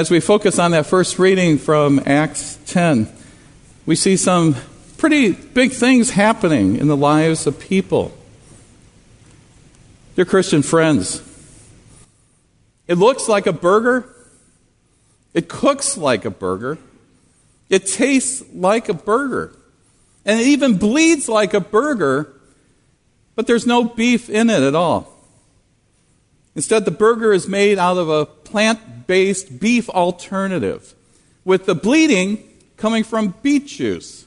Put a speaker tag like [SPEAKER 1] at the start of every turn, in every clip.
[SPEAKER 1] As we focus on that first reading from Acts 10, we see some pretty big things happening in the lives of people. Dear Christian friends, it looks like a burger, it cooks like a burger, it tastes like a burger, and it even bleeds like a burger, but there's no beef in it at all. Instead, the burger is made out of a plant based beef alternative, with the bleeding coming from beet juice.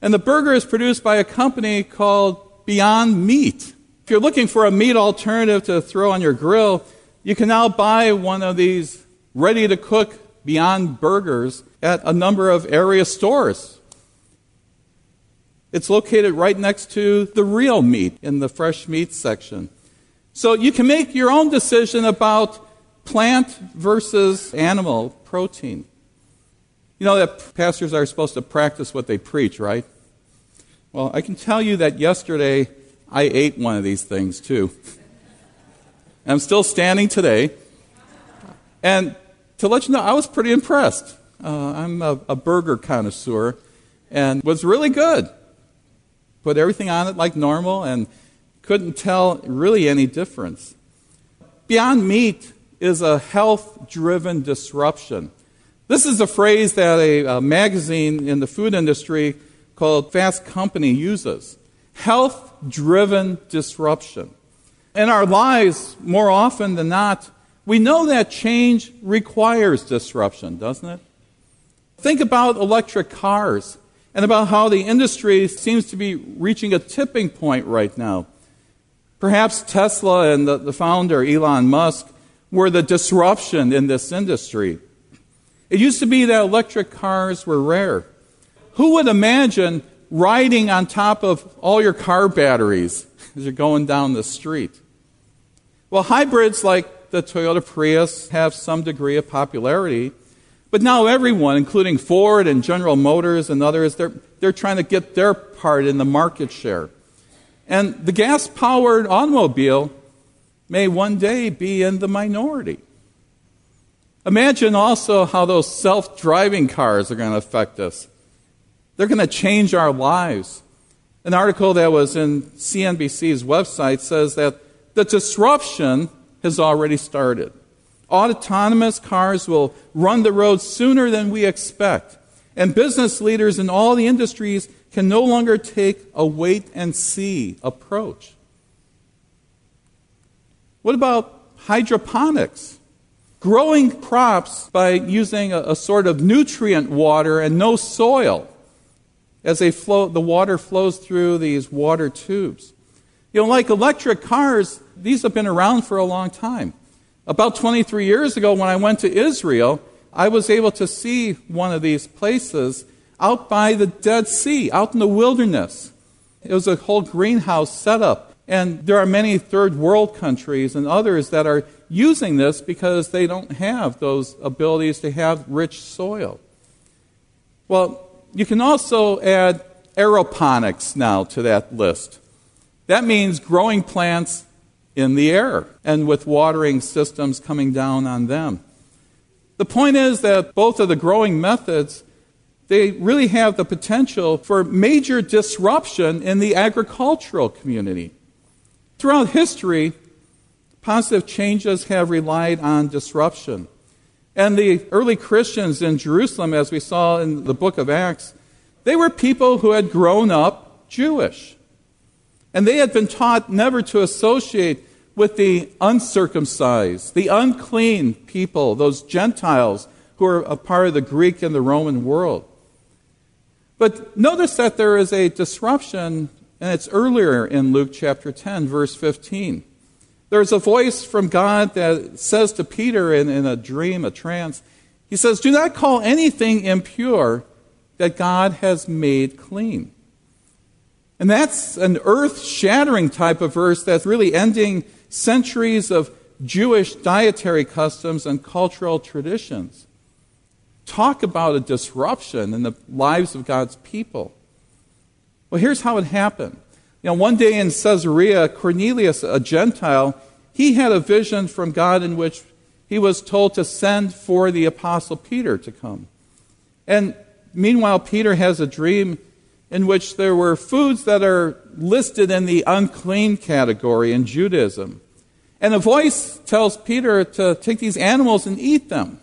[SPEAKER 1] And the burger is produced by a company called Beyond Meat. If you're looking for a meat alternative to throw on your grill, you can now buy one of these ready to cook Beyond Burgers at a number of area stores. It's located right next to the real meat in the fresh meat section. So you can make your own decision about plant versus animal protein. You know that pastors are supposed to practice what they preach, right? Well, I can tell you that yesterday I ate one of these things too. I'm still standing today. And to let you know, I was pretty impressed. Uh, I'm a, a burger connoisseur and was really good. Put everything on it like normal and couldn't tell really any difference. Beyond Meat is a health driven disruption. This is a phrase that a, a, magazine in the food industry called Fast Company uses health driven disruption. In our lives, more often than not, we know that change requires disruption, doesn't it? Think about electric cars and about how the industry seems to be reaching a tipping point right now. Perhaps Tesla and the, the founder, Elon Musk, were the disruption in this industry. It used to be that electric cars were rare. Who would imagine riding on top of all your car batteries as you're going down the street? Well, hybrids like the Toyota Prius have some degree of popularity, but now everyone, including Ford and General Motors and others, they're, they're trying to get their part in the market share. And the gas powered automobile may one day be in the minority. Imagine also how those self driving cars are going to affect us. They're going to change our lives. An article that was in CNBC's website says that the disruption has already started. Autonomous cars will run the road sooner than we expect. And business leaders in all the industries can no longer take a wait and see approach. What about hydroponics? Growing crops by using a, a sort of nutrient water and no soil as they flow, the water flows through these water tubes. You know, like electric cars, these have been around for a long time. About 23 years ago, when I went to Israel, I was able to see one of these places out by the Dead Sea, out in the wilderness. It was a whole greenhouse setup. And there are many third world countries and others that are using this because they don't have those abilities to have rich soil. Well, you can also add aeroponics now to that list. That means growing plants in the air and with watering systems coming down on them. The point is that both of the growing methods they really have the potential for major disruption in the agricultural community. Throughout history, positive changes have relied on disruption. And the early Christians in Jerusalem, as we saw in the book of Acts, they were people who had grown up Jewish. And they had been taught never to associate with the uncircumcised, the unclean people, those Gentiles who are a part of the Greek and the Roman world. But notice that there is a disruption, and it's earlier in Luke chapter 10, verse 15. There's a voice from God that says to Peter in, in a dream, a trance, he says, Do not call anything impure that God has made clean. And that's an earth shattering type of verse that's really ending centuries of Jewish dietary customs and cultural traditions. Talk about a disruption in the lives of God's people. Well, here's how it happened. You know, one day in Caesarea, Cornelius, a Gentile, he had a vision from God in which he was told to send for the apostle Peter to come. And meanwhile, Peter has a dream in which there were foods that are listed in the unclean category in Judaism. And a voice tells Peter to take these animals and eat them.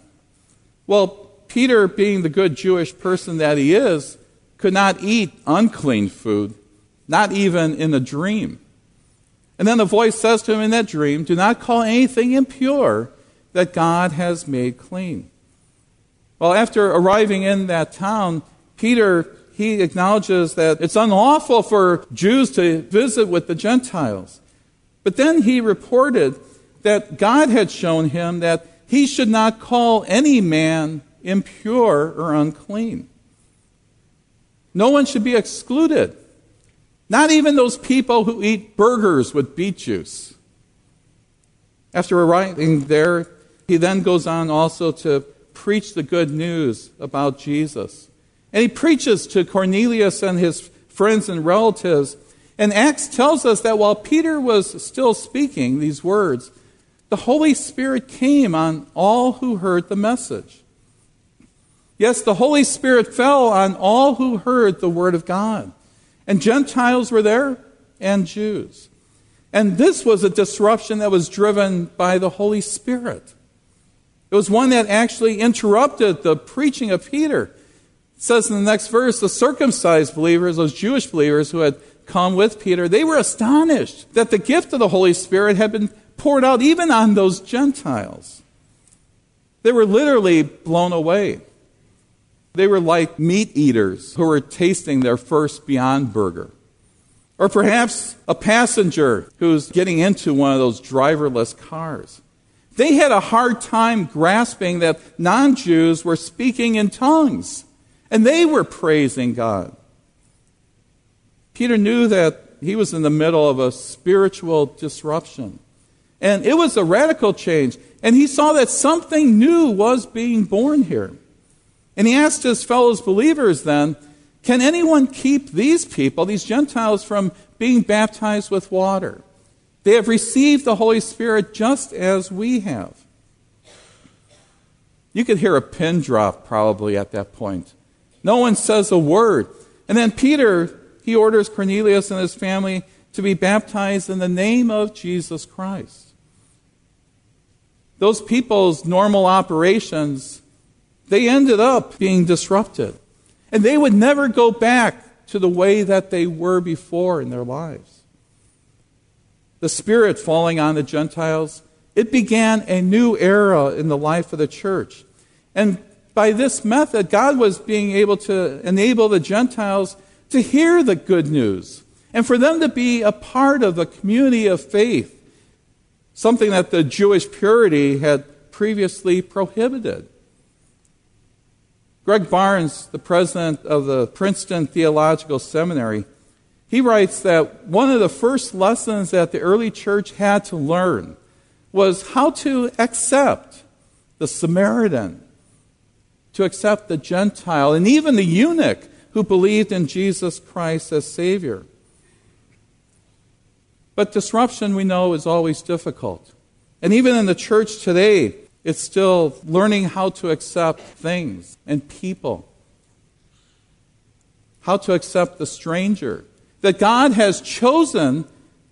[SPEAKER 1] Well, Peter, being the good Jewish person that he is, could not eat unclean food, not even in a dream. And then the voice says to him in that dream, Do not call anything impure that God has made clean. Well, after arriving in that town, Peter he acknowledges that it's unlawful for Jews to visit with the Gentiles. But then he reported that God had shown him that he should not call any man impure or unclean. No one should be excluded. Not even those people who eat burgers with beet juice. After arriving there, he then goes on also to preach the good news about Jesus. And he preaches to Cornelius and his friends and relatives. And Acts tells us that while Peter was still speaking these words, the Holy Spirit came on all who heard the message. Yes, the Holy Spirit fell on all who heard the Word of God. And Gentiles were there and Jews. And this was a disruption that was driven by the Holy Spirit. It was one that actually interrupted the preaching of Peter. It says in the next verse, the circumcised believers, those Jewish believers who had come with Peter, they were astonished that the gift of the Holy Spirit had been poured out even on those Gentiles. They were literally blown away. They were like meat eaters who were tasting their first Beyond Burger. Or perhaps a passenger who's getting into one of those driverless cars. They had a hard time grasping that non Jews were speaking in tongues and they were praising God. Peter knew that he was in the middle of a spiritual disruption. And it was a radical change. And he saw that something new was being born here. And he asked his fellow believers then, can anyone keep these people, these Gentiles, from being baptized with water? They have received the Holy Spirit just as we have. You could hear a pin drop probably at that point. No one says a word. And then Peter, he orders Cornelius and his family to be baptized in the name of Jesus Christ. Those people's normal operations they ended up being disrupted. And they would never go back to the way that they were before in their lives. The Spirit falling on the Gentiles, it began a new era in the life of the church. And by this method, God was being able to enable the Gentiles to hear the good news and for them to be a part of the community of faith, something that the Jewish purity had previously prohibited. Greg Barnes, the president of the Princeton Theological Seminary, he writes that one of the first lessons that the early church had to learn was how to accept the Samaritan, to accept the Gentile, and even the eunuch who believed in Jesus Christ as Savior. But disruption, we know, is always difficult. And even in the church today, it's still learning how to accept things and people, how to accept the stranger. That God has chosen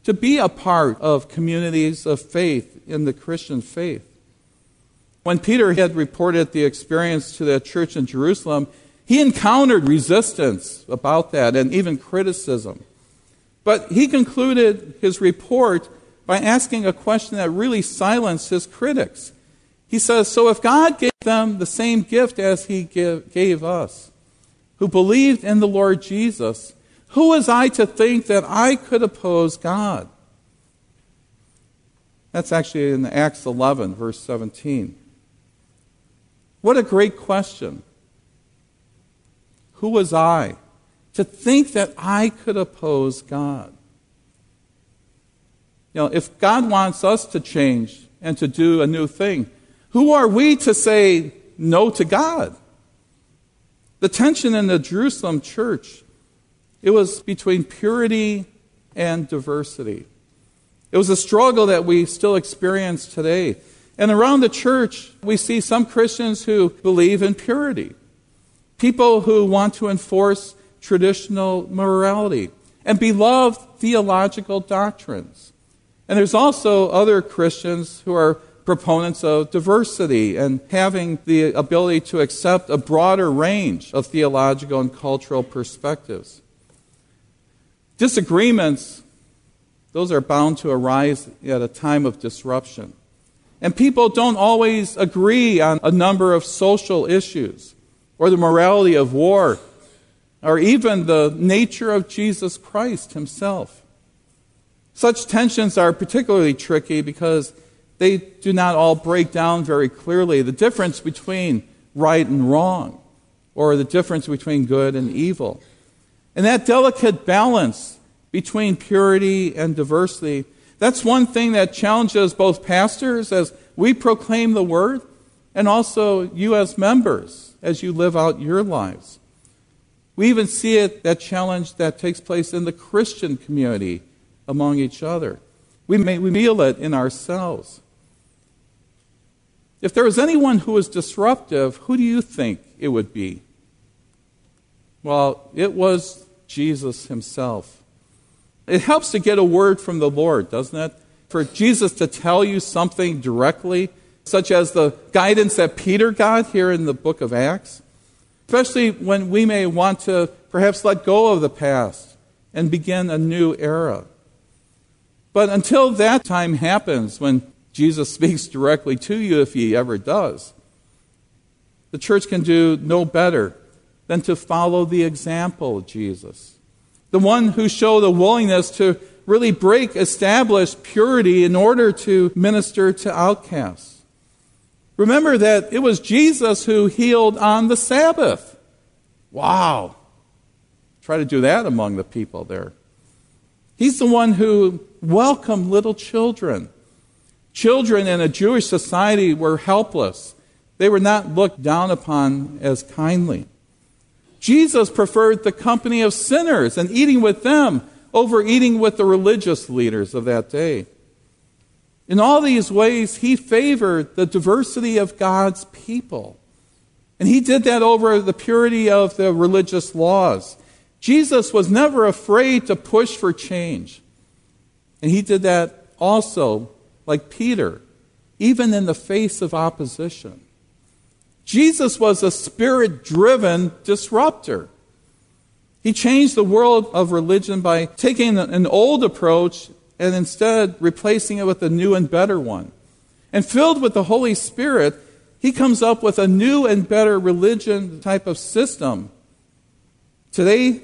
[SPEAKER 1] to be a part of communities of faith in the Christian faith. When Peter had reported the experience to the church in Jerusalem, he encountered resistance about that and even criticism. But he concluded his report by asking a question that really silenced his critics. He says, So if God gave them the same gift as He give, gave us, who believed in the Lord Jesus, who was I to think that I could oppose God? That's actually in Acts 11, verse 17. What a great question. Who was I to think that I could oppose God? You know, if God wants us to change and to do a new thing, who are we to say no to God? The tension in the Jerusalem church, it was between purity and diversity. It was a struggle that we still experience today. And around the church, we see some Christians who believe in purity, people who want to enforce traditional morality and beloved theological doctrines. And there's also other Christians who are proponents of diversity and having the ability to accept a broader range of theological and cultural perspectives. Disagreements, those are bound to arise at a time of disruption. And people don't always agree on a number of social issues, or the morality of war, or even the nature of Jesus Christ himself. Such tensions are particularly tricky because they do not all break down very clearly the difference between right and wrong, or the difference between good and evil. And that delicate balance between purity and diversity that's one thing that challenges both pastors as we proclaim the word and also you as members as you live out your lives. We even see it, that challenge that takes place in the Christian community among each other. We, may, we feel it in ourselves. If there was anyone who was disruptive, who do you think it would be? Well, it was Jesus himself. It helps to get a word from the Lord, doesn't it? For Jesus to tell you something directly, such as the guidance that Peter got here in the book of Acts, especially when we may want to perhaps let go of the past and begin a new era. But until that time happens, when Jesus speaks directly to you, if he ever does, the church can do no better than to follow the example of Jesus the one who showed a willingness to really break established purity in order to minister to outcasts. Remember that it was Jesus who healed on the Sabbath. Wow. Try to do that among the people there. He's the one who welcomed little children. Children in a Jewish society were helpless. They were not looked down upon as kindly. Jesus preferred the company of sinners and eating with them over eating with the religious leaders of that day. In all these ways, he favored the diversity of God's people. And he did that over the purity of the religious laws. Jesus was never afraid to push for change. And he did that also, like Peter, even in the face of opposition. Jesus was a spirit driven disruptor. He changed the world of religion by taking an old approach and instead replacing it with a new and better one. And filled with the Holy Spirit, he comes up with a new and better religion type of system. Today,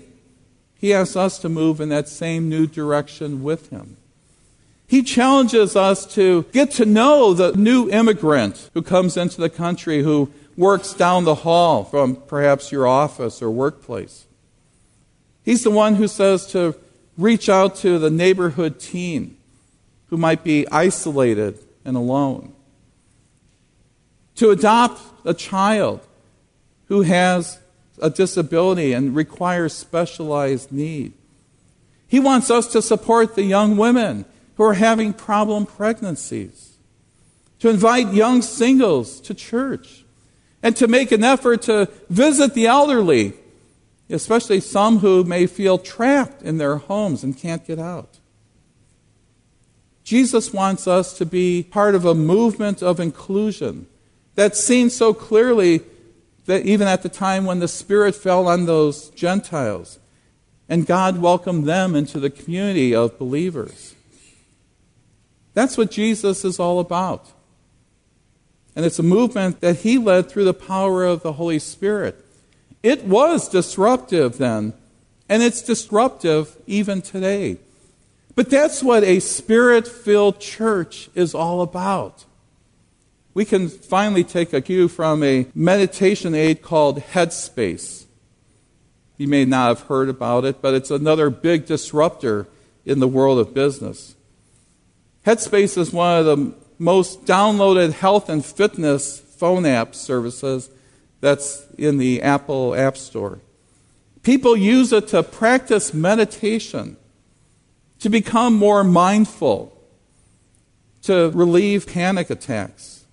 [SPEAKER 1] he asks us to move in that same new direction with him. He challenges us to get to know the new immigrant who comes into the country who works down the hall from perhaps your office or workplace. He's the one who says to reach out to the neighborhood teen who might be isolated and alone. To adopt a child who has a disability and requires specialized need. He wants us to support the young women who are having problem pregnancies. To invite young singles to church and to make an effort to visit the elderly, especially some who may feel trapped in their homes and can't get out. Jesus wants us to be part of a movement of inclusion that's seen so clearly that even at the time when the Spirit fell on those Gentiles and God welcomed them into the community of believers. That's what Jesus is all about. And it's a movement that he led through the power of the Holy Spirit. It was disruptive then, and it's disruptive even today. But that's what a spirit filled church is all about. We can finally take a cue from a meditation aid called Headspace. You may not have heard about it, but it's another big disruptor in the world of business. Headspace is one of the most downloaded health and fitness phone app services that's in the Apple App Store. People use it to practice meditation, to become more mindful, to relieve panic attacks,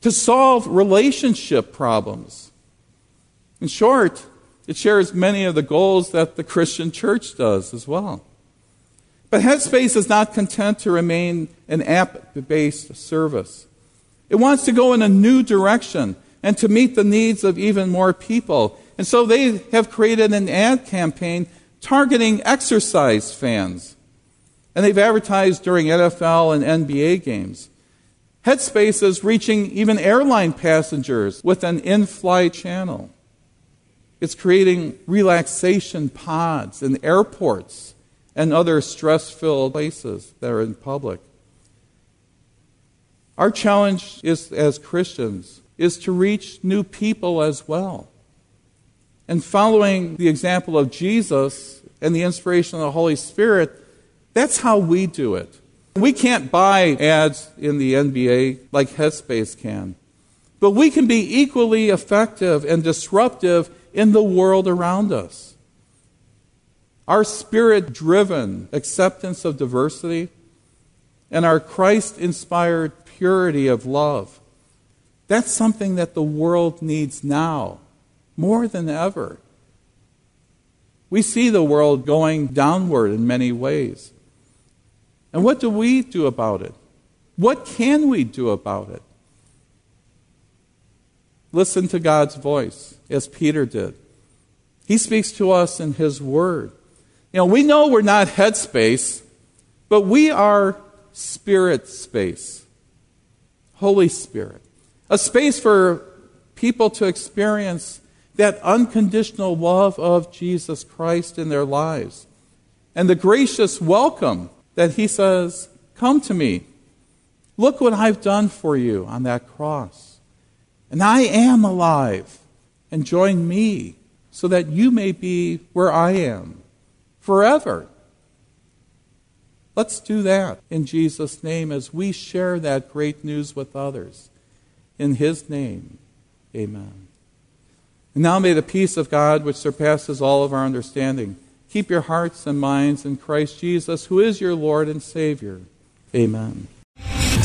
[SPEAKER 1] to solve relationship problems. In short, it shares many of the goals that the Christian church does as well. But Headspace is not content to remain an app based service. It wants to go in a new direction and to meet the needs of even more people. And so they have created an ad campaign targeting exercise fans. And they've advertised during NFL and NBA games. Headspace is reaching even airline passengers with an in flight channel. It's creating relaxation pods in airports and other stress filled places that are in public. Our challenge is, as Christians is to reach new people as well. And following the example of Jesus and the inspiration of the Holy Spirit, that's how we do it. We can't buy ads in the NBA like Headspace can, but we can be equally effective and disruptive in the world around us. Our spirit driven acceptance of diversity and our Christ inspired purity of love. That's something that the world needs now more than ever. We see the world going downward in many ways. And what do we do about it? What can we do about it? Listen to God's voice, as Peter did. He speaks to us in His Word. You know, we know we're not Headspace, but we are spirit space. Holy Spirit. A space for people to experience that unconditional love of Jesus Christ in their lives. And the gracious welcome that he says, Come to me. Look what I've done for you on that cross. And I am alive. And join me so that you may be where I am forever. Let's do that in Jesus' name as we share that great news with others. In His name, amen. And now may the peace of God, which surpasses all of our understanding, keep your hearts and minds in Christ Jesus, who is your Lord and Savior. Amen.